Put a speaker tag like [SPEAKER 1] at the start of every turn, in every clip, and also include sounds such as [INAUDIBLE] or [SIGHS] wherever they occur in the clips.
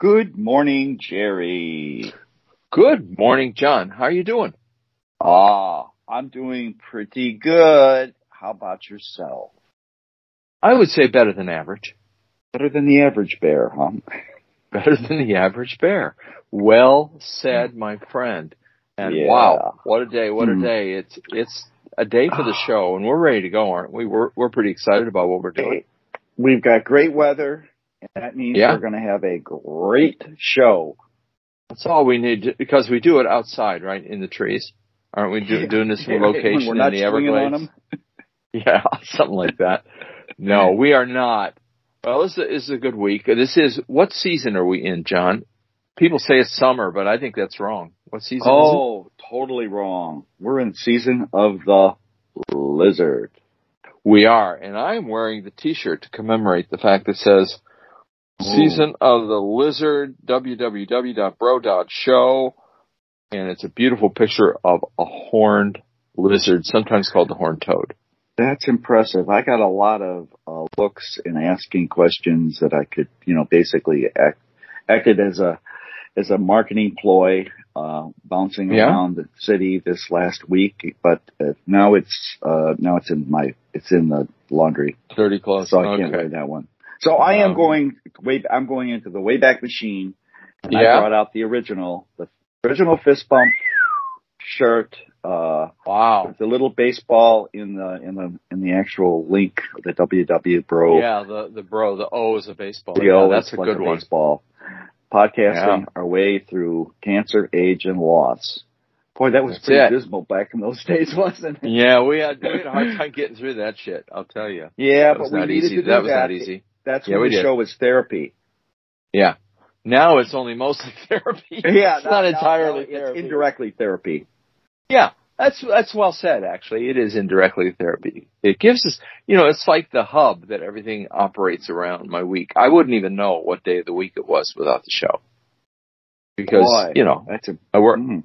[SPEAKER 1] Good morning, Jerry.
[SPEAKER 2] Good morning, Jon. How are you doing?
[SPEAKER 1] Ah, I'm doing pretty good. How about yourself?
[SPEAKER 2] I would say better than average.
[SPEAKER 1] Better than the average bear, huh? [LAUGHS]
[SPEAKER 2] Better than the average bear. Well said, my friend. And
[SPEAKER 1] Yeah.
[SPEAKER 2] wow, what a day! What
[SPEAKER 1] Hmm.
[SPEAKER 2] a day! It's it's a day for the [SIGHS] show, and we're ready to go, aren't we? We're we're pretty excited about what we're doing.
[SPEAKER 1] We've got great weather, and that means
[SPEAKER 2] Yeah.
[SPEAKER 1] we're going to have a great show.
[SPEAKER 2] That's all we need to, because we do it outside, right, in the trees. Aren't we do, [LAUGHS] doing this from location in the Everglades? [LAUGHS] Yeah, [LAUGHS] something like that. No, we are not. Well, this is, this is a good week. This is what season are we in, Jon? People say it's summer, but I think that's wrong. What season is it?
[SPEAKER 1] Oh, totally wrong. We're in season of the lizard.
[SPEAKER 2] We are, and I am wearing the T-shirt to commemorate the fact that says "Season of the Lizard." www.bro.show, and it's a beautiful picture of a horned lizard, sometimes called the horned toad.
[SPEAKER 1] That's impressive. I got a lot of uh, looks and asking questions that I could, you know, basically act, acted as a as a marketing ploy, uh, bouncing
[SPEAKER 2] Yeah.
[SPEAKER 1] around the city this last week. But uh, now it's uh, now it's in my it's in the laundry,
[SPEAKER 2] Thirty close.
[SPEAKER 1] so I can't wear that one. So I am
[SPEAKER 2] Um,
[SPEAKER 1] going way. I'm going into the Wayback Machine. And I
[SPEAKER 2] Yeah.
[SPEAKER 1] brought out the original, the original fist bump shirt. Uh,
[SPEAKER 2] Wow.
[SPEAKER 1] the little baseball in the in the in the actual link, the WW Bro.
[SPEAKER 2] Yeah, the the bro, the O is a baseball.
[SPEAKER 1] The
[SPEAKER 2] yeah,
[SPEAKER 1] O
[SPEAKER 2] that's
[SPEAKER 1] is
[SPEAKER 2] a
[SPEAKER 1] like
[SPEAKER 2] good one.
[SPEAKER 1] Baseball. Podcasting
[SPEAKER 2] Yeah.
[SPEAKER 1] our way through cancer, age, and loss. Boy, that was
[SPEAKER 2] That's
[SPEAKER 1] pretty
[SPEAKER 2] it.
[SPEAKER 1] dismal back in those [LAUGHS] days, wasn't it?
[SPEAKER 2] Yeah, we had, we had a hard time getting through that shit. I'll tell you.
[SPEAKER 1] Yeah,
[SPEAKER 2] that
[SPEAKER 1] but
[SPEAKER 2] was
[SPEAKER 1] we
[SPEAKER 2] not
[SPEAKER 1] needed
[SPEAKER 2] easy.
[SPEAKER 1] to do
[SPEAKER 2] that was not easy.
[SPEAKER 1] That's
[SPEAKER 2] Yeah,
[SPEAKER 1] when
[SPEAKER 2] we
[SPEAKER 1] the
[SPEAKER 2] did.
[SPEAKER 1] show was therapy.
[SPEAKER 2] Yeah. Now it's only mostly [LAUGHS] therapy.
[SPEAKER 1] Yeah,
[SPEAKER 2] it's not
[SPEAKER 1] now-
[SPEAKER 2] entirely.
[SPEAKER 1] It's indirectly therapy.
[SPEAKER 2] Yeah, that's that's well said. Actually, it is indirectly therapy. It gives us, you know, it's like the hub that everything operates around my week. I wouldn't even know what day of the week it was without the show, because
[SPEAKER 1] Boy,
[SPEAKER 2] you know
[SPEAKER 1] that's a
[SPEAKER 2] I work.
[SPEAKER 1] mm.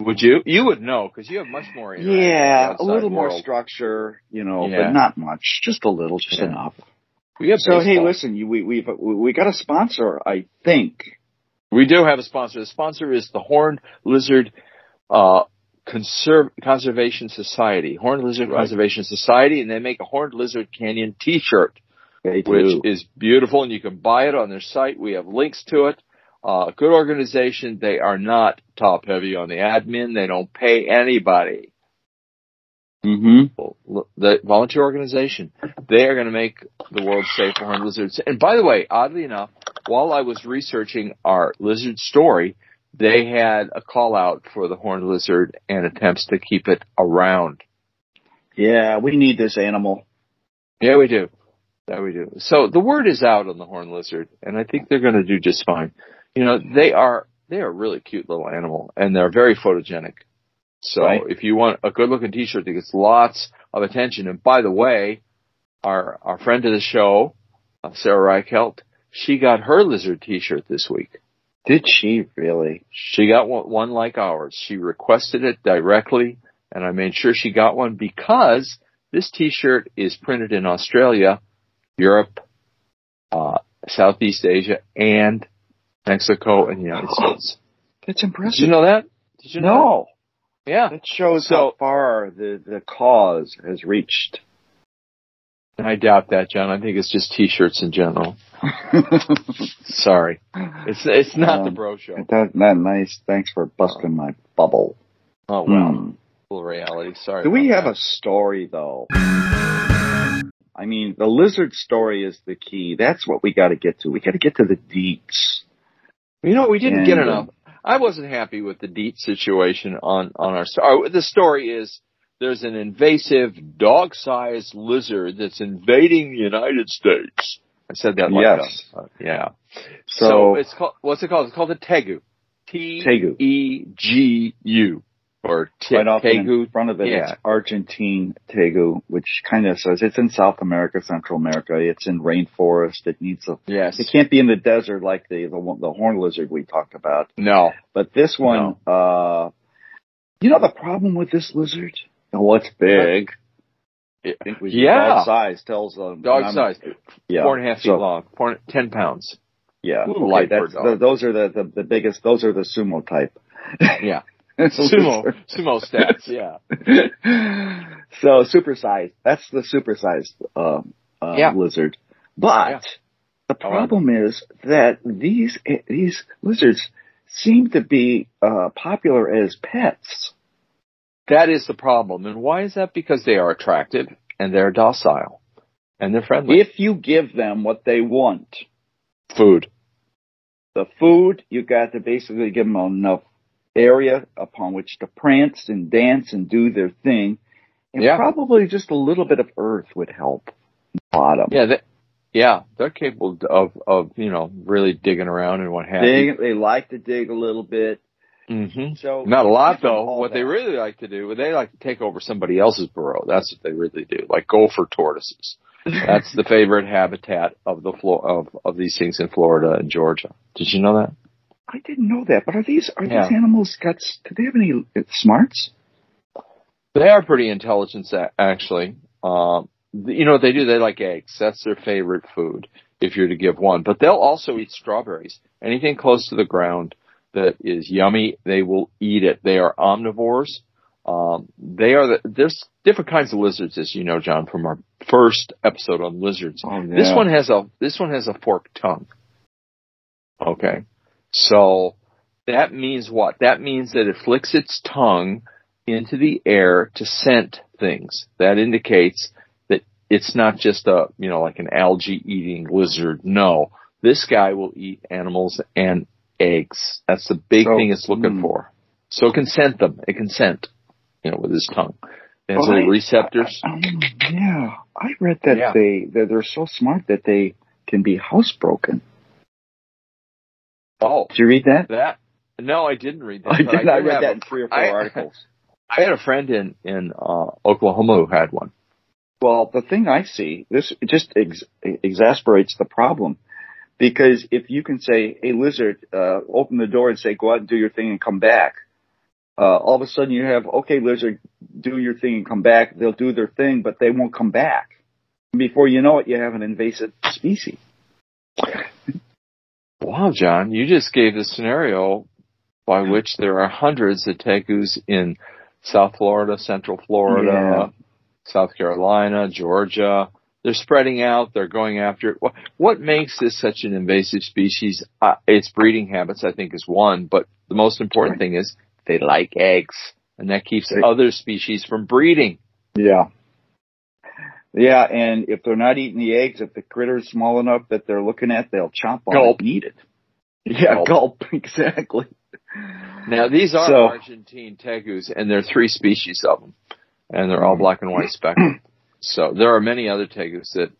[SPEAKER 2] Would you? You would know because you have much more. interaction with the
[SPEAKER 1] yeah, a little more
[SPEAKER 2] world.
[SPEAKER 1] structure, you know,
[SPEAKER 2] Yeah.
[SPEAKER 1] but not much, just a little, just
[SPEAKER 2] Yeah.
[SPEAKER 1] enough.
[SPEAKER 2] We have
[SPEAKER 1] So hey, listen, you, we we we got a sponsor, I think.
[SPEAKER 2] We do have a sponsor. The sponsor is the Horned Lizard uh, Conserv- Conservation Society. Horned Lizard
[SPEAKER 1] Right.
[SPEAKER 2] Conservation Society, and they make a Horned Lizard Canyon T-shirt, which is beautiful, and you can buy it on their site. We have links to it. Uh, good organization. They are not top heavy on the admin. They don't pay anybody.
[SPEAKER 1] mm-hmm.
[SPEAKER 2] The volunteer organization. They are going to make the world safe for horned lizards. And by the way, oddly enough, while I was researching our lizard story, they had a call out for the horned lizard and attempts to keep it around.
[SPEAKER 1] Yeah, we need this animal.
[SPEAKER 2] Yeah, we do. Yeah, we do. So the word is out on the horned lizard, and I think they're going to do just fine. You know, they are they are a really cute little animal, and they're very photogenic. So
[SPEAKER 1] Right.
[SPEAKER 2] if you want a good looking T-shirt that gets lots of attention, and by the way, our our friend of the show, uh, Sarah Reichelt, she got her lizard T-shirt this week.
[SPEAKER 1] Did she really?
[SPEAKER 2] She got one, one like ours. She requested it directly, and I made sure she got one because this T-shirt is printed in Australia, Europe, uh, Southeast Asia, and Mexico and the United States.
[SPEAKER 1] That's impressive.
[SPEAKER 2] Did you know that? Did you know?
[SPEAKER 1] no,
[SPEAKER 2] that? Yeah.
[SPEAKER 1] It shows
[SPEAKER 2] So-
[SPEAKER 1] how far the the cause has reached.
[SPEAKER 2] I doubt that, Jon. I think it's just T-shirts in general. [LAUGHS] Sorry, it's it's not the
[SPEAKER 1] Um,
[SPEAKER 2] bro show.
[SPEAKER 1] that, that nice. Thanks for busting my bubble.
[SPEAKER 2] Oh well,
[SPEAKER 1] Hmm.
[SPEAKER 2] full reality. Sorry.
[SPEAKER 1] Do we have a story though? I mean, the lizard story is the key. That's what we got to get to. We got to get to the deets.
[SPEAKER 2] You know, we didn't get enough. I wasn't happy with the deep situation on on our story. The story is there's an invasive dog-sized lizard that's invading the United States. I said that like
[SPEAKER 1] Yes.
[SPEAKER 2] uh, yeah.
[SPEAKER 1] So-
[SPEAKER 2] So, it's called what's it called? It's called the tegu. T
[SPEAKER 1] Tegu.
[SPEAKER 2] E G U or te-
[SPEAKER 1] right off in front of it,
[SPEAKER 2] Yeah.
[SPEAKER 1] it's Argentine tegu, which kind of says it's in South America, Central America. It's in rainforest. It needs a.
[SPEAKER 2] Yes.
[SPEAKER 1] It can't be in the desert like the the, the horn lizard we talked about.
[SPEAKER 2] No.
[SPEAKER 1] But this one, uh, you know, the problem with this lizard, [LAUGHS] What's big? I think we
[SPEAKER 2] Yeah.
[SPEAKER 1] dog size tells them
[SPEAKER 2] Dog
[SPEAKER 1] I'm-
[SPEAKER 2] size,
[SPEAKER 1] Yeah,
[SPEAKER 2] four and a half feet
[SPEAKER 1] so,
[SPEAKER 2] long, four, ten pounds.
[SPEAKER 1] Yeah,
[SPEAKER 2] Ooh,
[SPEAKER 1] okay,
[SPEAKER 2] light for a
[SPEAKER 1] that's the, those are the, the the biggest. Those are the sumo type.
[SPEAKER 2] Yeah, [LAUGHS] sumo, sumo stats. Yeah, [LAUGHS]
[SPEAKER 1] so supersized. That's the supersized um, uh,
[SPEAKER 2] Yeah.
[SPEAKER 1] lizard. But
[SPEAKER 2] Yeah.
[SPEAKER 1] the problem is that these these lizards seem to be uh, popular as pets.
[SPEAKER 2] That is the problem. And why is that? Because they are attractive and they're docile and they're friendly.
[SPEAKER 1] If you give them what they want,
[SPEAKER 2] Food.
[SPEAKER 1] the food, you got to basically give them enough area upon which to prance and dance and do their thing. And
[SPEAKER 2] Yeah.
[SPEAKER 1] probably just a little bit of earth would help bottom.
[SPEAKER 2] Yeah, they, yeah, they're capable of of you know really digging around and what have you.
[SPEAKER 1] They, they like to dig a little bit.
[SPEAKER 2] Hmm
[SPEAKER 1] So
[SPEAKER 2] Not a lot though. What they really like to do, they like to take over somebody else's burrow. That's what they really do. Like gopher tortoises. That's the favorite habitat of the Flo- of of these things in Florida and Georgia. Did you know that?
[SPEAKER 1] I didn't know that. But are these are
[SPEAKER 2] Yeah.
[SPEAKER 1] these animals got? Do they have any uh, smarts?
[SPEAKER 2] They are pretty intelligent, actually. Um, you know what they do? They like eggs. That's their favorite food. If you're to give one, but they'll also eat strawberries. Anything close to the ground that is yummy, they will eat it. They are omnivores. Um, they are the, there's different kinds of lizards, as you know, Jon, from our first episode on lizards.
[SPEAKER 1] Oh,
[SPEAKER 2] This one has a this one has a forked tongue. Okay. So that means what? That means that it flicks its tongue into the air to scent things. That indicates that it's not just a, you know, like an algae eating lizard. No. This guy will eat animals and eggs. That's the big
[SPEAKER 1] So,
[SPEAKER 2] thing it's looking
[SPEAKER 1] hmm.
[SPEAKER 2] for. So it can scent them. It can scent, you know, with his tongue. It has
[SPEAKER 1] Well,
[SPEAKER 2] little
[SPEAKER 1] I-
[SPEAKER 2] receptors.
[SPEAKER 1] Um, yeah, I read that
[SPEAKER 2] Yeah.
[SPEAKER 1] they that they're so smart that they can be housebroken.
[SPEAKER 2] Oh,
[SPEAKER 1] Did you read that?
[SPEAKER 2] that? No, I didn't read that.
[SPEAKER 1] I
[SPEAKER 2] but
[SPEAKER 1] did. I
[SPEAKER 2] do
[SPEAKER 1] read that in three or four
[SPEAKER 2] I- [LAUGHS]
[SPEAKER 1] articles.
[SPEAKER 2] I had a friend in in uh, Oklahoma who had one.
[SPEAKER 1] Well, the thing I see, this it just ex- exasperates the problem. Because if you can say, hey, lizard, uh, open the door and say, go out and do your thing and come back. Uh, all of a sudden you have, okay, lizard, do your thing and come back. They'll do their thing, but they won't come back. Before you know it, you have an invasive species. [LAUGHS]
[SPEAKER 2] Wow, Jon, you just gave the scenario by which there are hundreds of tegus in South Florida, Central Florida, South Carolina, Georgia. They're spreading out. They're going after it. What, what makes this such an invasive species? Uh, its breeding habits, I think, is one. But the most important thing is they like eggs, and that keeps
[SPEAKER 1] They-
[SPEAKER 2] other species from breeding.
[SPEAKER 1] Yeah. Yeah, and if they're not eating the eggs, if the critter's small enough that they're looking at, they'll chomp on
[SPEAKER 2] Gulp.
[SPEAKER 1] it and eat it. Yeah,
[SPEAKER 2] Gulp.
[SPEAKER 1] gulp, [LAUGHS] exactly.
[SPEAKER 2] Now these are
[SPEAKER 1] So-
[SPEAKER 2] Argentine tegus, and there are three species of them, and they're all
[SPEAKER 1] Mhm.
[SPEAKER 2] black and white speckled. So there are many other tegus that,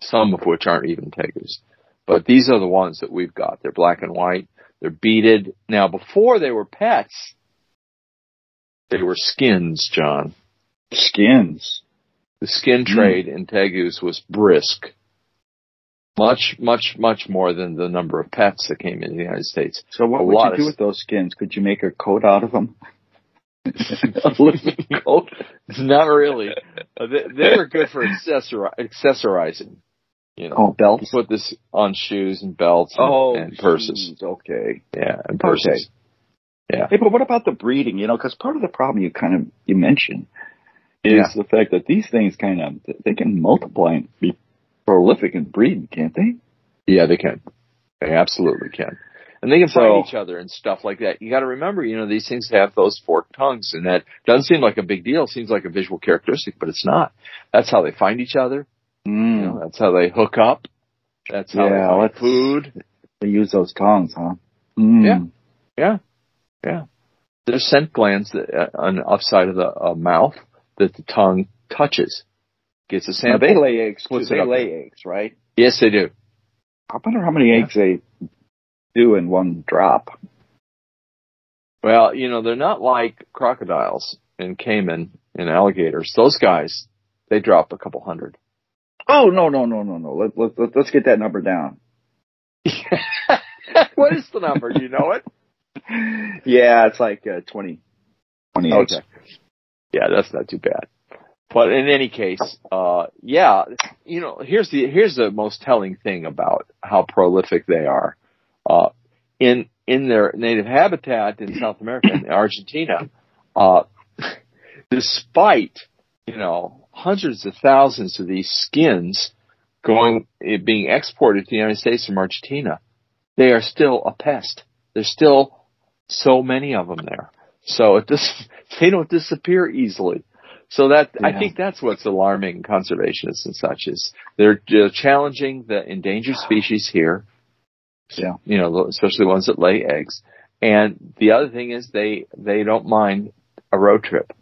[SPEAKER 2] some of which aren't even tegus, but these are the ones that we've got. They're black and white. They're beaded. Now before they were pets, they were skins, Jon.
[SPEAKER 1] Skins.
[SPEAKER 2] The skin
[SPEAKER 1] Hmm.
[SPEAKER 2] trade in tegus was brisk. Much, much, much more than the number of pets that came into the United States.
[SPEAKER 1] So what
[SPEAKER 2] A
[SPEAKER 1] would you do
[SPEAKER 2] s-
[SPEAKER 1] with those skins? Could you make a coat out of them? [LAUGHS] living coat?
[SPEAKER 2] Not really. [LAUGHS] Uh, they, they were good for accessori- accessorizing. You know,
[SPEAKER 1] Oh,
[SPEAKER 2] you
[SPEAKER 1] belts?
[SPEAKER 2] put this on shoes and belts and,
[SPEAKER 1] Oh,
[SPEAKER 2] and purses.
[SPEAKER 1] shoes, Okay.
[SPEAKER 2] Yeah, and purses. Yeah.
[SPEAKER 1] Hey, but what about the breeding? You know, because part of the problem you kind of you mentioned is
[SPEAKER 2] Yeah.
[SPEAKER 1] the fact that these things kind of they can multiply and be prolific in breeding, can't they?
[SPEAKER 2] Yeah, they can. They absolutely can. And they can
[SPEAKER 1] So-
[SPEAKER 2] find each other and stuff like that. You got to remember, you know, these things have those forked tongues, and that doesn't seem like a big deal. It seems like a visual characteristic, but it's not. That's how they find each other. You know, that's how they hook up. That's how
[SPEAKER 1] Yeah,
[SPEAKER 2] they find food.
[SPEAKER 1] They use those tongues, huh? Mm.
[SPEAKER 2] Yeah. Yeah, yeah. There's scent glands that, uh, on the upside of the uh, mouth that the tongue touches. Gets a
[SPEAKER 1] Now
[SPEAKER 2] sample.
[SPEAKER 1] they lay eggs. They lay eggs, right?
[SPEAKER 2] yes, they do.
[SPEAKER 1] I wonder how many eggs they do in one drop.
[SPEAKER 2] Well, you know, they're not like crocodiles and caiman and alligators. Those guys, they drop a couple hundred.
[SPEAKER 1] Oh no no no no no! Let, let, let, let's get that number down. [LAUGHS]
[SPEAKER 2] what is the number? Do you know it? [LAUGHS]
[SPEAKER 1] Yeah, it's like uh, 20, 20.
[SPEAKER 2] Okay. Yeah, that's not too bad. But in any case, uh, yeah, you know, here's the here's the most telling thing about how prolific they are. Uh, in in their native habitat in South America, in Argentina, uh, despite you know hundreds of thousands of these skins going being exported to the United States from Argentina, they are still a pest. There's still so many of them there. So it just, [LAUGHS] they don't disappear easily. So that, yeah. I think that's what's alarming conservationists and such is they're, they're challenging the endangered species here.
[SPEAKER 1] Yeah.
[SPEAKER 2] You know, especially the ones that lay eggs. And the other thing is they, they don't mind a road trip.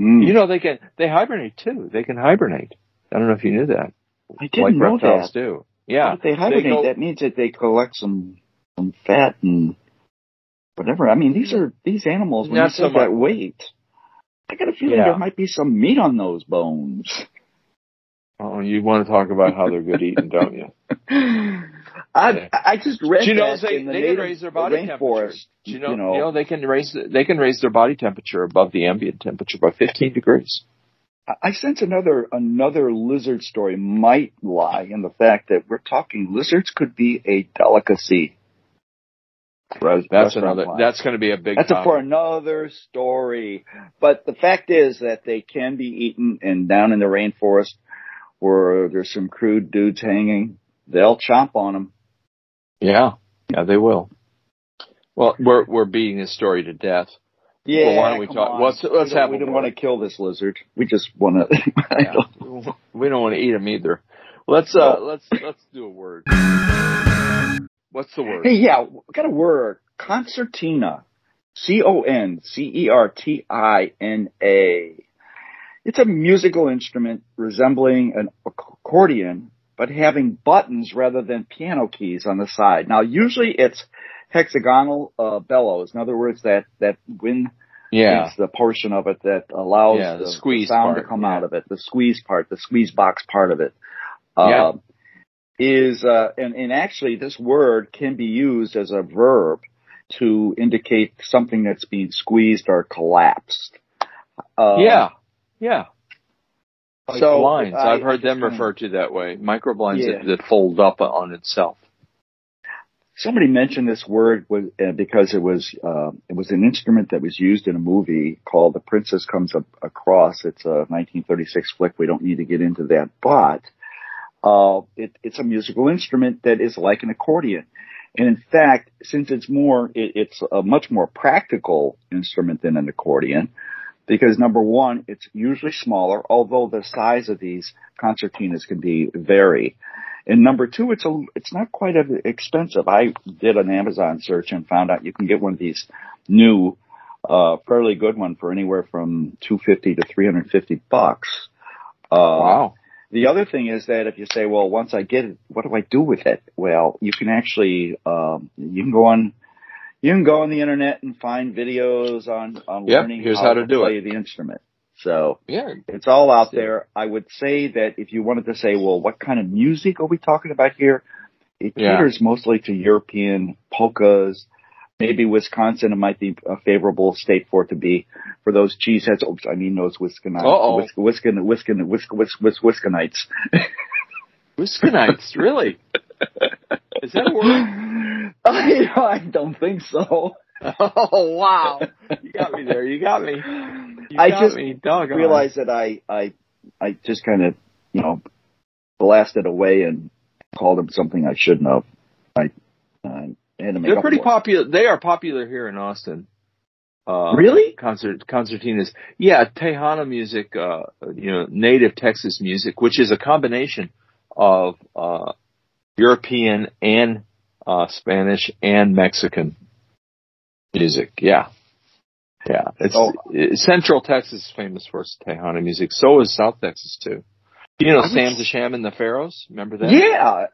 [SPEAKER 2] Mm. You know, they can, they hibernate too. They can hibernate. I don't know if you knew that.
[SPEAKER 1] I didn't like know
[SPEAKER 2] reptiles
[SPEAKER 1] that.
[SPEAKER 2] do. Yeah.
[SPEAKER 1] But if they hibernate, they go, that means that they collect some, some fat and whatever. I mean, these are, these animals, when Not you so that weight, I got a feeling yeah. there might be some meat on those bones.
[SPEAKER 2] Oh, you want to talk about how they're good eating, don't you? [LAUGHS]
[SPEAKER 1] I. I just read
[SPEAKER 2] you know
[SPEAKER 1] that
[SPEAKER 2] they,
[SPEAKER 1] the
[SPEAKER 2] they
[SPEAKER 1] can
[SPEAKER 2] raise their body temperature.
[SPEAKER 1] You
[SPEAKER 2] know,
[SPEAKER 1] you know,
[SPEAKER 2] you know they can raise they can raise their body temperature above the ambient temperature by 15 degrees.
[SPEAKER 1] I sense another another lizard story might lie in the fact that we're talking lizards could be a delicacy.
[SPEAKER 2] That's another. That's going to be a big.
[SPEAKER 1] That's
[SPEAKER 2] a,
[SPEAKER 1] for another story. But the fact is that they can be eaten, and down in the rainforest, where there's some crude dudes hanging, they'll chomp on them.
[SPEAKER 2] Yeah, yeah, they will. Well, we're we're beating this story to death.
[SPEAKER 1] Yeah.
[SPEAKER 2] Well, why don't we talk?
[SPEAKER 1] On.
[SPEAKER 2] Let's let's
[SPEAKER 1] we
[SPEAKER 2] have.
[SPEAKER 1] We don't want to kill this lizard. We just want to. [LAUGHS]
[SPEAKER 2] yeah. we don't want to eat him either. Let's uh let's let's do a word. What's the word?
[SPEAKER 1] Hey, yeah, got a word. Concertina. C O N C E R T I N A. It's a musical instrument resembling an accordion, but having buttons rather than piano keys on the side. Now, usually it's hexagonal uh, bellows. In other words, that that wind
[SPEAKER 2] yeah.
[SPEAKER 1] is the portion of it that allows
[SPEAKER 2] yeah, the,
[SPEAKER 1] the,
[SPEAKER 2] squeeze
[SPEAKER 1] the sound
[SPEAKER 2] part,
[SPEAKER 1] to come
[SPEAKER 2] yeah.
[SPEAKER 1] out of it. The squeeze part, the squeeze box part of it.
[SPEAKER 2] Yeah.
[SPEAKER 1] Uh, is uh, and, and actually this word can be used as a verb to indicate something that's being squeezed or collapsed.
[SPEAKER 2] Uh, yeah, yeah. Like
[SPEAKER 1] so
[SPEAKER 2] blinds,
[SPEAKER 1] I,
[SPEAKER 2] have heard them referred to that way. Micro blinds yeah. that, that fold up on itself
[SPEAKER 1] somebody mentioned this word uh, because it was uh, it was an instrument that was used in a movie called The Princess Comes Across. It's a 1936 flick. We don't need to get into that, but uh, it, it's a musical instrument that is like an accordion. And in fact, since it's more, it, it's a much more practical instrument than an accordion. Because number one, it's usually smaller, although the size of these concertinas can be vary. And number two, it's a, it's not quite as expensive. I did an Amazon search and found out you can get one of these new, uh, fairly good one for anywhere from 250 to 350 bucks. Uh,
[SPEAKER 2] wow.
[SPEAKER 1] The other thing is that if you say, well, once I get it, what do I do with it? Well, you can actually, um, you can go on, you can go on the internet and find videos on, on
[SPEAKER 2] yep,
[SPEAKER 1] learning
[SPEAKER 2] here's
[SPEAKER 1] how,
[SPEAKER 2] how to,
[SPEAKER 1] to play
[SPEAKER 2] it.
[SPEAKER 1] the instrument. So
[SPEAKER 2] yeah,
[SPEAKER 1] it's all out there. I would say that if you wanted to say, well, what kind of music are we talking about here? It
[SPEAKER 2] Yeah.
[SPEAKER 1] caters mostly to European polkas. Maybe Wisconsin, it might be a favorable state for it to be for those cheeseheads. Oops, I mean those Wisconites. Wiscon, Wiscon, Wisc, Wisc, Wisc, Wisconites. [LAUGHS]
[SPEAKER 2] Wisconites, really? [LAUGHS] Is that a word? [LAUGHS]
[SPEAKER 1] I, I don't think so. [LAUGHS]
[SPEAKER 2] Oh wow! You got me there. You got me. You
[SPEAKER 1] I
[SPEAKER 2] got
[SPEAKER 1] just
[SPEAKER 2] me. Doggone.
[SPEAKER 1] realized that I, I, I just kind of, you know, blasted away and called them something I shouldn't have. I, uh,
[SPEAKER 2] They're pretty popular. They are popular here in Austin. Uh,
[SPEAKER 1] Really?
[SPEAKER 2] Concert concertinas. Yeah, Tejano music. Uh, you know, native Texas music, which is a combination of uh, European and uh, Spanish and Mexican music. Yeah. Yeah, it's
[SPEAKER 1] Oh.
[SPEAKER 2] it- Central Texas is famous for its Tejano music. So is South Texas too. You know
[SPEAKER 1] I was-
[SPEAKER 2] Sam the Sham and the Pharaohs. Remember that?
[SPEAKER 1] Yeah.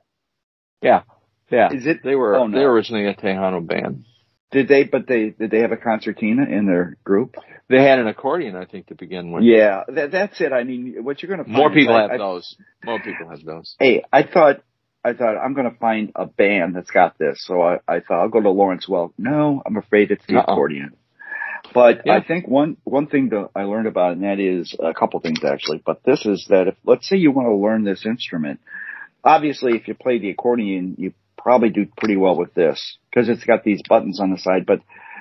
[SPEAKER 2] yeah, yeah.
[SPEAKER 1] Is it?
[SPEAKER 2] They were
[SPEAKER 1] Oh, no.
[SPEAKER 2] they were originally a Tejano band.
[SPEAKER 1] Did they? But they did they have a concertina in their group?
[SPEAKER 2] They had an accordion, I think, to begin with.
[SPEAKER 1] Yeah, that, that's it. I mean, what you're going to find
[SPEAKER 2] More people
[SPEAKER 1] I-
[SPEAKER 2] have
[SPEAKER 1] I-
[SPEAKER 2] those. More people have those.
[SPEAKER 1] Hey, I thought. I thought I'm going to find a band that's got this, so I, I thought I'll go to Lawrence Welk. No, I'm afraid it's the
[SPEAKER 2] Uh-uh.
[SPEAKER 1] accordion. But
[SPEAKER 2] Yeah.
[SPEAKER 1] I think one one thing that I learned about, and that is a couple things actually. But this is that if let's say you want to learn this instrument, obviously if you play the accordion, you probably do pretty well with this because it's got these buttons on the side. But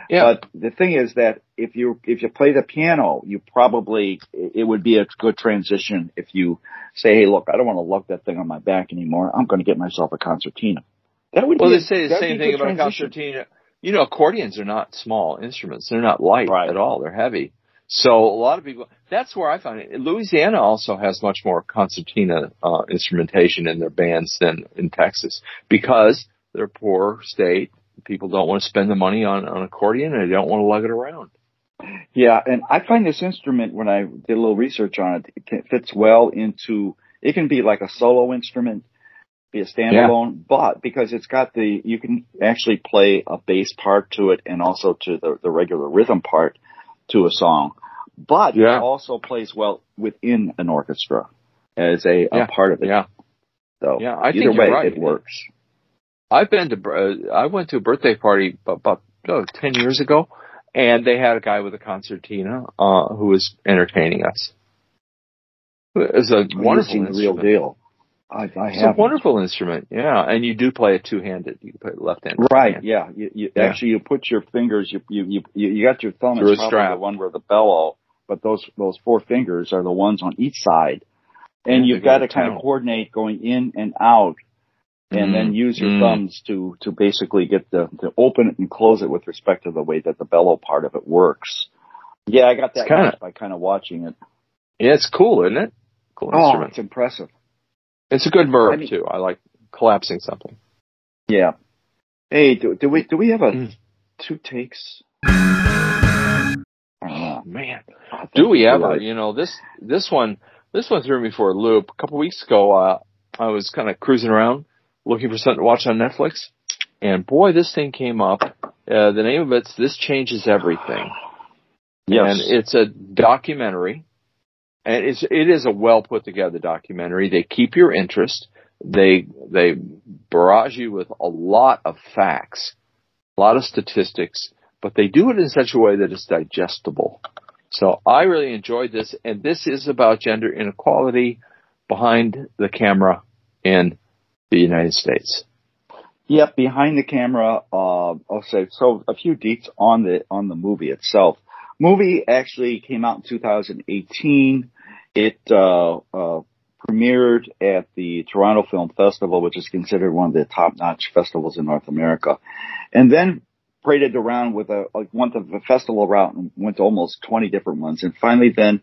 [SPEAKER 2] Yeah.
[SPEAKER 1] but the thing is that if you if you play the piano, you probably it would be a good transition if you say, "Hey, look, I don't want to lug that thing on my back anymore. I'm going to get myself a concertina." That would
[SPEAKER 2] well, they
[SPEAKER 1] a-
[SPEAKER 2] say the same thing about a
[SPEAKER 1] transition.
[SPEAKER 2] concertina. You know, accordions are not small instruments. They're not light
[SPEAKER 1] Right.
[SPEAKER 2] at all. They're heavy. So a lot of people, that's where I find it. Louisiana also has much more concertina uh, instrumentation in their bands than in Texas because they're a poor state. People don't want to spend the money on on accordion and they don't want to lug it around.
[SPEAKER 1] Yeah, and I find this instrument when I did a little research on it, it fits well into. It can be like a solo instrument, be a standalone, but because it's got the, you can actually play a bass part to it and also to the, the regular rhythm part to a song. But
[SPEAKER 2] Yeah.
[SPEAKER 1] it also plays well within an orchestra as a,
[SPEAKER 2] Yeah.
[SPEAKER 1] a part of it.
[SPEAKER 2] Yeah,
[SPEAKER 1] So
[SPEAKER 2] yeah. I
[SPEAKER 1] either
[SPEAKER 2] think
[SPEAKER 1] way,
[SPEAKER 2] right.
[SPEAKER 1] it works.
[SPEAKER 2] I've been to, uh, I went to a birthday party about, about oh, 10 years ago and they had a guy with a concertina, uh, who was entertaining us. It was a wonderful
[SPEAKER 1] real deal. I, I
[SPEAKER 2] It's a wonderful instrument, yeah. And you do play it two-handed. You play it left-handed.
[SPEAKER 1] Right.
[SPEAKER 2] hand.
[SPEAKER 1] Yeah. You, you
[SPEAKER 2] Yeah.
[SPEAKER 1] actually you put your fingers. You you you you got your thumb
[SPEAKER 2] Through
[SPEAKER 1] is probably the one where the bellow, but those those four fingers are the ones on each side, and
[SPEAKER 2] Yeah,
[SPEAKER 1] you've got
[SPEAKER 2] to
[SPEAKER 1] to kind
[SPEAKER 2] town.
[SPEAKER 1] of coordinate going in and out, and then
[SPEAKER 2] Mm,
[SPEAKER 1] use your
[SPEAKER 2] mm.
[SPEAKER 1] thumbs to to basically get the to open it and close it with respect to the way that the bellow part of it works. Yeah, I got that
[SPEAKER 2] kinda-
[SPEAKER 1] by kind of watching it.
[SPEAKER 2] Yeah, it's cool, isn't it? Cool
[SPEAKER 1] Oh,
[SPEAKER 2] instrument.
[SPEAKER 1] it's impressive.
[SPEAKER 2] It's a good verb
[SPEAKER 1] I mean-
[SPEAKER 2] too. I like collapsing something.
[SPEAKER 1] Yeah. Hey, do, do we do we have a
[SPEAKER 2] Mm.
[SPEAKER 1] two takes? I.
[SPEAKER 2] Man,
[SPEAKER 1] I
[SPEAKER 2] do we ever?
[SPEAKER 1] right.
[SPEAKER 2] You know this this one this one threw me for a loop. A couple weeks ago, uh, I was kind of cruising around looking for something to watch on Netflix, and boy, this thing came up. Uh, the name of it's "This Changes Everything,"
[SPEAKER 1] Yes.
[SPEAKER 2] and it's a documentary, and it's it is a well put together documentary. They keep your interest. They they barrage you with a lot of facts, a lot of statistics, but they do it in such a way that it's digestible. So I really enjoyed this, and this is about gender inequality behind the camera in the United States.
[SPEAKER 1] Yep, behind the camera. Uh, I'll say so. A few deets on the on the movie itself. Movie actually came out in 2018. It uh, uh, premiered at the Toronto Film Festival, which is considered one of the top-notch festivals in North America, and then paraded around with a like went the festival route and went to almost 20 different ones, and finally then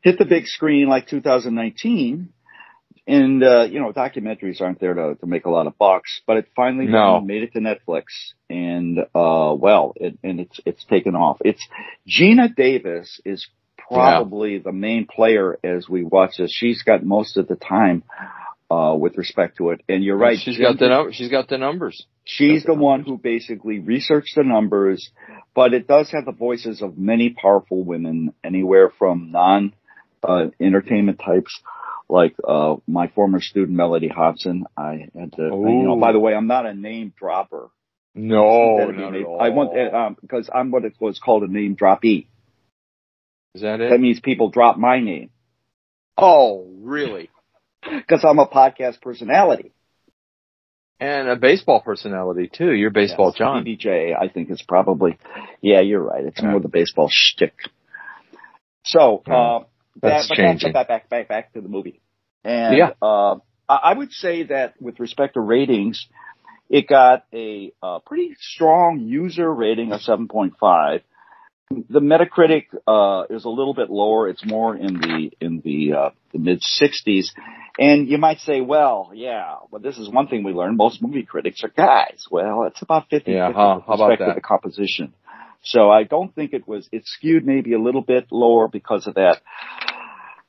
[SPEAKER 1] hit the big screen like 2019 and uh, you know, documentaries aren't there to, to make a lot of bucks, but it finally
[SPEAKER 2] No.
[SPEAKER 1] made it to Netflix, and uh, well, it, and it's it's taken off. It's Geena Davis is probably the main player as we watch this. She's got most of the time uh, with respect to it, and you're right.
[SPEAKER 2] She's
[SPEAKER 1] Ginger-
[SPEAKER 2] got the num- she's got the numbers.
[SPEAKER 1] She's the one who basically researched the numbers, but it does have the voices of many powerful women, anywhere from non uh, entertainment types like uh, my former student Mellody Hobson. I had to, you know. By the way, I'm not a name dropper.
[SPEAKER 2] No, not at all.
[SPEAKER 1] I want um, because I'm what it was called a name droppee.
[SPEAKER 2] Is that it?
[SPEAKER 1] That means people drop my name
[SPEAKER 2] Oh, really? [LAUGHS]
[SPEAKER 1] because I'm a podcast personality.
[SPEAKER 2] And a baseball personality too. You're baseball
[SPEAKER 1] Yes,
[SPEAKER 2] Jon.
[SPEAKER 1] BBJ, I think it's probably. Yeah, you're right. It's
[SPEAKER 2] Yeah.
[SPEAKER 1] more the baseball shtick. So, uh,
[SPEAKER 2] that's
[SPEAKER 1] that,
[SPEAKER 2] changing.
[SPEAKER 1] Back, back, back, back to the movie. And,
[SPEAKER 2] Yeah.
[SPEAKER 1] uh, I would say that with respect to ratings, it got a, uh pretty strong user rating of 7.5. The Metacritic, uh, is a little bit lower. It's more in the, in the, uh, the mid 60s. And you might say, well, yeah, but this is one thing we learned. Most movie critics are guys. Well, it's about 50
[SPEAKER 2] Yeah,
[SPEAKER 1] with
[SPEAKER 2] huh, how about
[SPEAKER 1] respect to the composition. So I don't think it was, it skewed maybe a little bit lower because of that.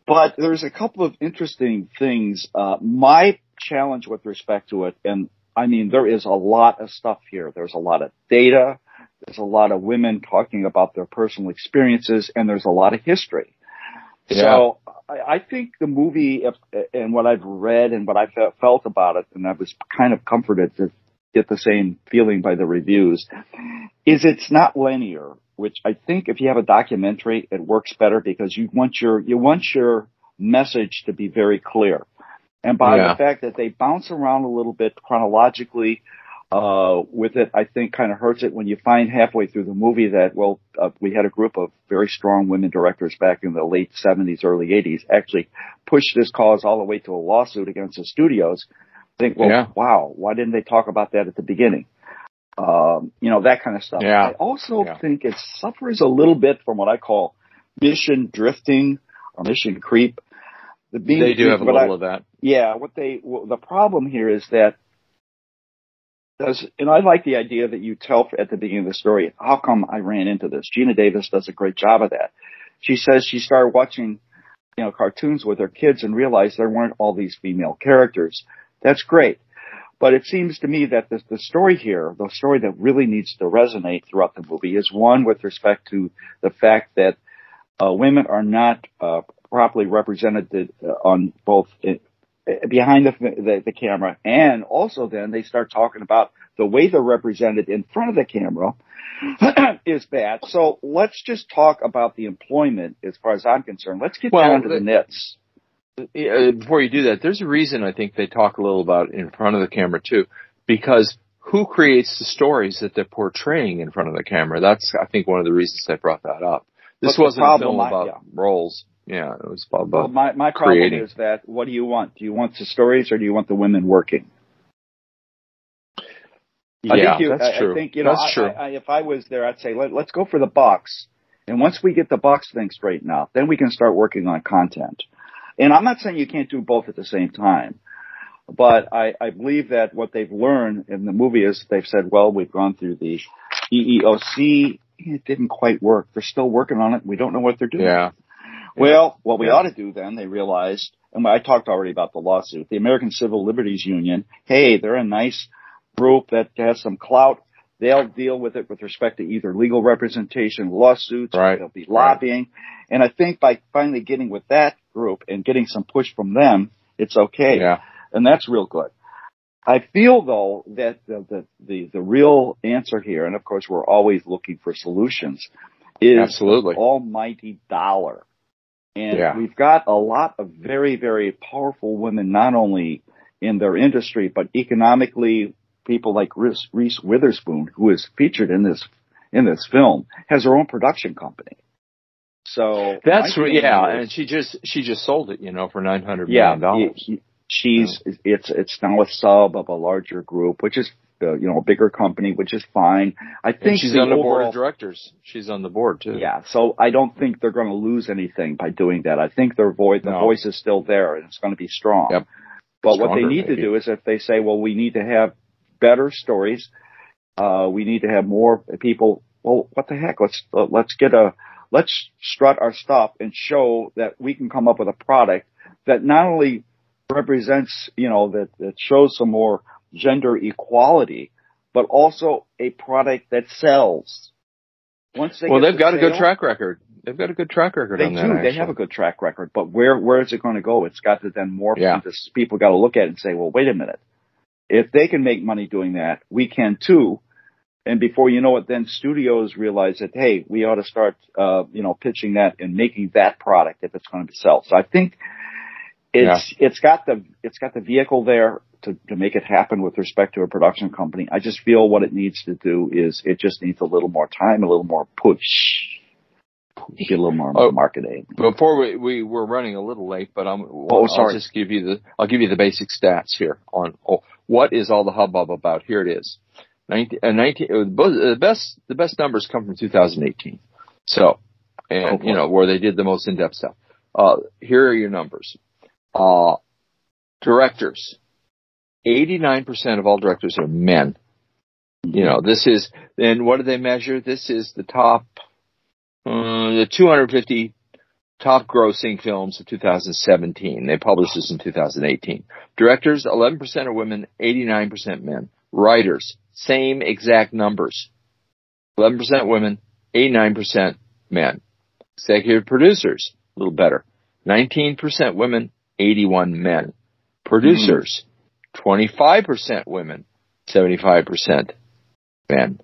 [SPEAKER 1] But there's a couple of interesting things. Uh, my challenge with respect to it, and I mean, there is a lot of stuff here. There's a lot of data. There's a lot of women talking about their personal experiences, and there's a lot of history. So I, I think the movie, if, and what I've read and what I felt about it, and I was kind of comforted that get the same feeling by the reviews, is it's not linear, which I think if you have a documentary, it works better because you want your, you want your message to be very clear. And by yeah. the fact that they bounce around a little bit chronologically, uh, with it, I think kind of hurts it when you find halfway through the movie that, well, uh, we had a group of very strong women directors back in the late 70s, early 80s actually push this cause all the way to a lawsuit against the studios. Think, well, yeah. wow, why didn't they talk about that at the beginning? Um, you know, that kind of stuff.
[SPEAKER 2] Yeah.
[SPEAKER 1] I also
[SPEAKER 2] yeah.
[SPEAKER 1] think it suffers a little bit from what I call mission drifting or mission creep.
[SPEAKER 2] The being, they do have a little I, of that.
[SPEAKER 1] Yeah, what they, well, the problem here is that does, and I like the idea that you tell at the beginning of the story, how come I ran into this? Geena Davis does a great job of that. She says she started watching, you know, cartoons with her kids and realized there weren't all these female characters. That's great. But it seems to me that the, the story here, the story that really needs to resonate throughout the movie is one with respect to the fact that uh, women are not uh, properly represented uh, on both behind the, the, the camera, and also then they start talking about the way they're represented in front of the camera [CLEARS THROAT] is bad. So let's just talk about the employment as far as I'm concerned. Let's get well, down to the, the nits.
[SPEAKER 2] Uh, before you do that, there's a reason I think they talk a little about in front of the camera too, because who creates the stories that they're portraying in front of the camera? That's I think one of the reasons they brought that up. This wasn't a film about yeah. roles. Yeah, it was about well,
[SPEAKER 1] my my problem creating. is that what do you want? Do you want the stories or do you want the women working?
[SPEAKER 2] Yeah,
[SPEAKER 1] you,
[SPEAKER 2] that's
[SPEAKER 1] I,
[SPEAKER 2] true.
[SPEAKER 1] I think you know,
[SPEAKER 2] that's true.
[SPEAKER 1] I, if I was there, I'd say Let, let's go for the box, and once we get the box thing straightened out, then we can start working on content. And I'm not saying you can't do both at the same time, but I, I believe that what they've learned in the movie is they've said, well, we've gone through the EEOC. It didn't quite work. They're still working on it. We don't know what they're doing.
[SPEAKER 2] Yeah.
[SPEAKER 1] Well, what we yeah. ought to do then, they realized, and I talked already about the lawsuit, the American Civil Liberties Union, hey, they're a nice group that has some clout. They'll deal with it with respect to either legal representation, lawsuits,
[SPEAKER 2] right.
[SPEAKER 1] they'll be lobbying. Right. And I think by finally getting with that group and getting some push from them, it's okay.
[SPEAKER 2] Yeah.
[SPEAKER 1] And that's real good. I feel though that the, the, the, the real answer here, and of course we're always looking for solutions, is
[SPEAKER 2] Absolutely.
[SPEAKER 1] almighty dollar. And
[SPEAKER 2] yeah.
[SPEAKER 1] we've got a lot of very, very powerful women, not only in their industry, but economically. People like Reese, Reese Witherspoon, who is featured in this in this film, has her own production company. So
[SPEAKER 2] that's re- yeah, and she just she just sold it, you know, for nine hundred million dollars.
[SPEAKER 1] She's yeah. it's it's now a sub of a larger group, which is uh, you know, a bigger company, which is fine. I think
[SPEAKER 2] and she's on the overall, board of directors. She's on the board too.
[SPEAKER 1] Yeah, so I don't think they're going to lose anything by doing that. I think their voice, the no. voice is still there, and it's going to be strong.
[SPEAKER 2] Yep.
[SPEAKER 1] But Stronger, what they need maybe. to do is if they say, well, we need to have better stories, uh, we need to have more people. Well, what the heck? Let's uh, let's get a let's strut our stuff and show that we can come up with a product that not only represents, you know, that, that shows some more gender equality, but also a product that sells.
[SPEAKER 2] Once they well, they've got sale, a good track record. They've got a good track record.
[SPEAKER 1] They
[SPEAKER 2] on
[SPEAKER 1] do.
[SPEAKER 2] That,
[SPEAKER 1] they have a good track record, but where where is it going to go? It's got to then morph
[SPEAKER 2] yeah.
[SPEAKER 1] into people got to look at it and say, well, wait a minute. If they can make money doing that, we can too. And before you know it, then studios realize that hey, we ought to start, uh, you know, pitching that and making that product if it's going to sell. So I think it's yeah. it's got the it's got the vehicle there to, to make it happen with respect to a production company. I just feel what it needs to do is it just needs a little more time, a little more push. Get a little more oh, marketing.
[SPEAKER 2] Before we, we we're running a little late, but I'm.
[SPEAKER 1] Oh, sorry.
[SPEAKER 2] I'll just give you the. I'll give you the basic stats here on oh, what is all the hubbub about. Here it is. 19, uh, 19 uh, the best the best numbers come from 2018. So, and you know where they did the most in depth stuff. Uh, here are your numbers. Uh, directors, 89% of all directors are men. You know, this is, and what do they measure? This is the top, uh, the 250 top grossing films of 2017. They published this in 2018. Directors, 11% are women, 89% men. Writers, same exact numbers. 11% women, 89% men. Executive producers, a little better. 19% women, 81 men. Producers, mm. 25% women, 75% men.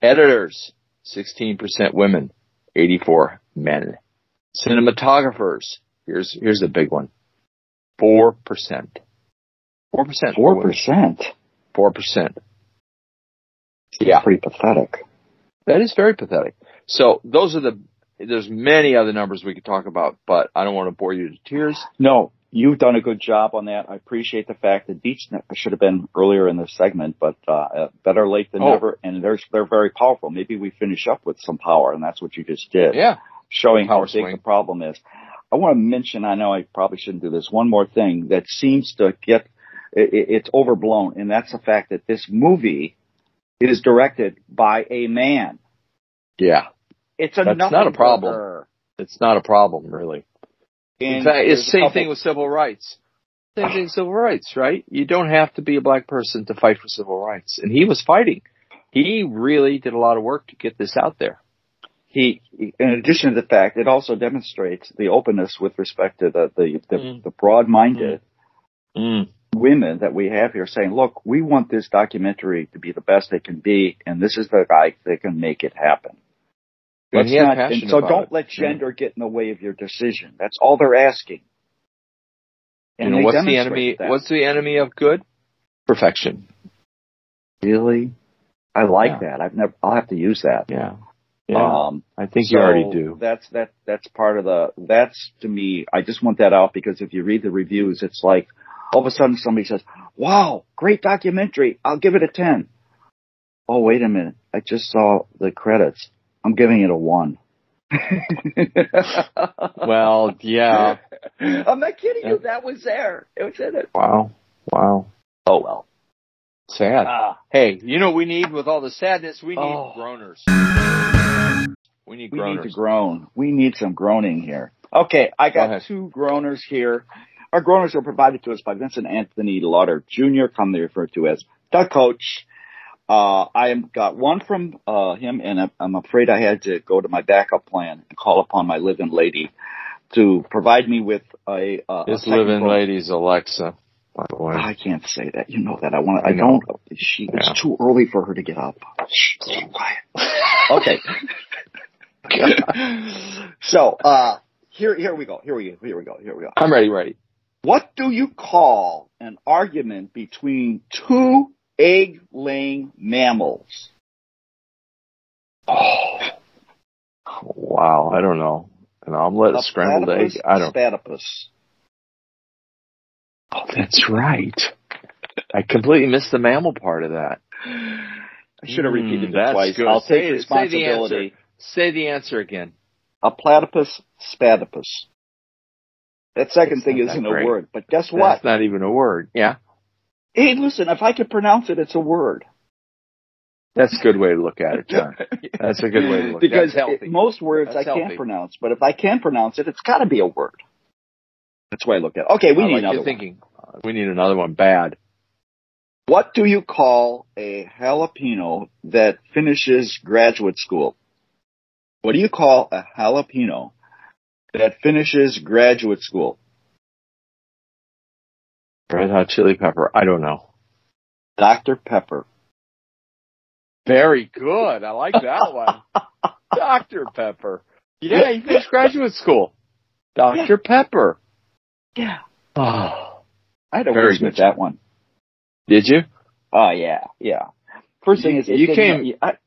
[SPEAKER 2] Editors, 16% women, 84 men. Cinematographers, here's, here's a big one. 4%. 4%.
[SPEAKER 1] 4%?
[SPEAKER 2] 4%.
[SPEAKER 1] Yeah. Pretty pathetic.
[SPEAKER 2] That is very pathetic. So those are the, there's many other numbers we could talk about, but I don't want to bore you to tears.
[SPEAKER 1] No, you've done a good job on that. I appreciate the fact that each should have been earlier in the segment, but uh, better late than
[SPEAKER 2] Oh.
[SPEAKER 1] never. And they're they're very powerful. Maybe we finish up with some power, and that's what you just did.
[SPEAKER 2] Yeah.
[SPEAKER 1] showing how
[SPEAKER 2] Power
[SPEAKER 1] big
[SPEAKER 2] swing.
[SPEAKER 1] the problem is. I want to mention. I know I probably shouldn't do this. One more thing that seems to get it- it's overblown, and that's the fact that this movie is directed by a man.
[SPEAKER 2] Yeah.
[SPEAKER 1] It's a
[SPEAKER 2] That's not a problem. It's not a problem, really.
[SPEAKER 1] And
[SPEAKER 2] In fact, it's the same
[SPEAKER 1] couple-
[SPEAKER 2] thing with civil rights. Same thing with civil rights, right? You don't have to be a black person to fight for civil rights. And he was fighting. He really did a lot of work to get this out there.
[SPEAKER 1] he, in addition to the fact, it also demonstrates the openness with respect to the the, the,
[SPEAKER 2] Mm.
[SPEAKER 1] the broad-minded
[SPEAKER 2] Mm.
[SPEAKER 1] Women that we have here, saying, "Look, we want this documentary to be the best it can be, and this is the guy that can make it happen." Let's not, and so don't
[SPEAKER 2] it.
[SPEAKER 1] let
[SPEAKER 2] Yeah.
[SPEAKER 1] gender get in the way of your decision. That's all they're asking.
[SPEAKER 2] You know, what's the enemy?
[SPEAKER 1] that.
[SPEAKER 2] What's the enemy of good? Perfection.
[SPEAKER 1] really? I like
[SPEAKER 2] Yeah.
[SPEAKER 1] that. I've never. I'll have to use that.
[SPEAKER 2] Yeah. Yeah.
[SPEAKER 1] Um,
[SPEAKER 2] I think
[SPEAKER 1] so
[SPEAKER 2] you already do.
[SPEAKER 1] That's that. That's part of the. That's to me. I just want that out because if you read the reviews, it's like all of a sudden somebody says, "Wow, great documentary. I'll give it a 10. Oh, wait a minute. I just saw the credits. I'm giving it a one. [LAUGHS]
[SPEAKER 2] Well, yeah.
[SPEAKER 1] I'm not kidding
[SPEAKER 2] Yeah.
[SPEAKER 1] you. That was there. It was in it.
[SPEAKER 2] Wow. Wow.
[SPEAKER 1] Oh well.
[SPEAKER 2] Sad.
[SPEAKER 1] Ah,
[SPEAKER 2] Hey, you know what we need with all the sadness? We need
[SPEAKER 1] Oh.
[SPEAKER 2] groaners. We need
[SPEAKER 1] we
[SPEAKER 2] groaners.
[SPEAKER 1] need to groan. We need some groaning here. Okay, I got
[SPEAKER 2] ahead.
[SPEAKER 1] two groaners here. Our groaners are provided to us by Vincent Anthony Lauder Jr., commonly referred to as the coach. Uh, I am got one from uh, him, and I'm, I'm afraid I had to go to my backup plan and call upon my live-in lady to provide me with a. Uh,
[SPEAKER 2] This living
[SPEAKER 1] groan.
[SPEAKER 2] lady's Alexa, by the way.
[SPEAKER 1] I can't say that. You know that. I want. I,
[SPEAKER 2] I
[SPEAKER 1] don't. She.
[SPEAKER 2] Yeah.
[SPEAKER 1] It's too early for her to get up. Shh. Stay quiet. Okay. [LAUGHS] [LAUGHS] so uh, here, here we go. Here we go. Here we go. Here we go.
[SPEAKER 2] I'm ready, ready.
[SPEAKER 1] What do you call an argument between two egg-laying mammals?
[SPEAKER 2] Oh. Wow, I don't know. An omelet, a scrambled egg. I don't.
[SPEAKER 1] Platypus.
[SPEAKER 2] Oh, that's right. I completely missed the mammal part of that.
[SPEAKER 1] I should have repeated
[SPEAKER 2] Mm,
[SPEAKER 1] it twice.
[SPEAKER 2] good.
[SPEAKER 1] I'll
[SPEAKER 2] Say
[SPEAKER 1] take
[SPEAKER 2] it- say the
[SPEAKER 1] responsibility.
[SPEAKER 2] Say the answer again.
[SPEAKER 1] A platypus, spadipus. That second
[SPEAKER 2] That's
[SPEAKER 1] thing
[SPEAKER 2] not that
[SPEAKER 1] isn't a word, but guess what?
[SPEAKER 2] That's not even a word. Yeah,
[SPEAKER 1] Hey, listen, if I could pronounce it, it's a word.
[SPEAKER 2] that's a good way to look at it, Jon. [LAUGHS] That's a good way to look.
[SPEAKER 1] because
[SPEAKER 2] That's healthy.
[SPEAKER 1] it- most words
[SPEAKER 2] That's
[SPEAKER 1] I can't pronounce, but if I can pronounce it, it's got to be a word. That's why I look at it. Okay, we
[SPEAKER 2] I
[SPEAKER 1] need
[SPEAKER 2] like
[SPEAKER 1] another
[SPEAKER 2] your
[SPEAKER 1] one.
[SPEAKER 2] thinking. Uh, We need another one bad.
[SPEAKER 1] What do you call a jalapeno that finishes graduate school? What do you call a jalapeno that finishes graduate school?
[SPEAKER 2] Red hot chili pepper. I don't know.
[SPEAKER 1] Dr. Pepper.
[SPEAKER 2] Very good. I like that one. [LAUGHS] Dr. Pepper. Yeah, he finished graduate school. Dr. Pepper.
[SPEAKER 1] Yeah.
[SPEAKER 2] Oh,
[SPEAKER 1] I had a
[SPEAKER 2] Very
[SPEAKER 1] with
[SPEAKER 2] good.
[SPEAKER 1] that one.
[SPEAKER 2] did you?
[SPEAKER 1] Oh yeah, yeah. First thing
[SPEAKER 2] You-
[SPEAKER 1] is,
[SPEAKER 2] you came-
[SPEAKER 1] I,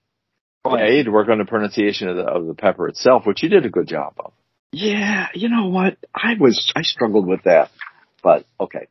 [SPEAKER 2] Yeah, you had to work on the pronunciation of the of the pepper itself, which you did a good job of.
[SPEAKER 1] Yeah, you know what? I was I struggled with that, but okay.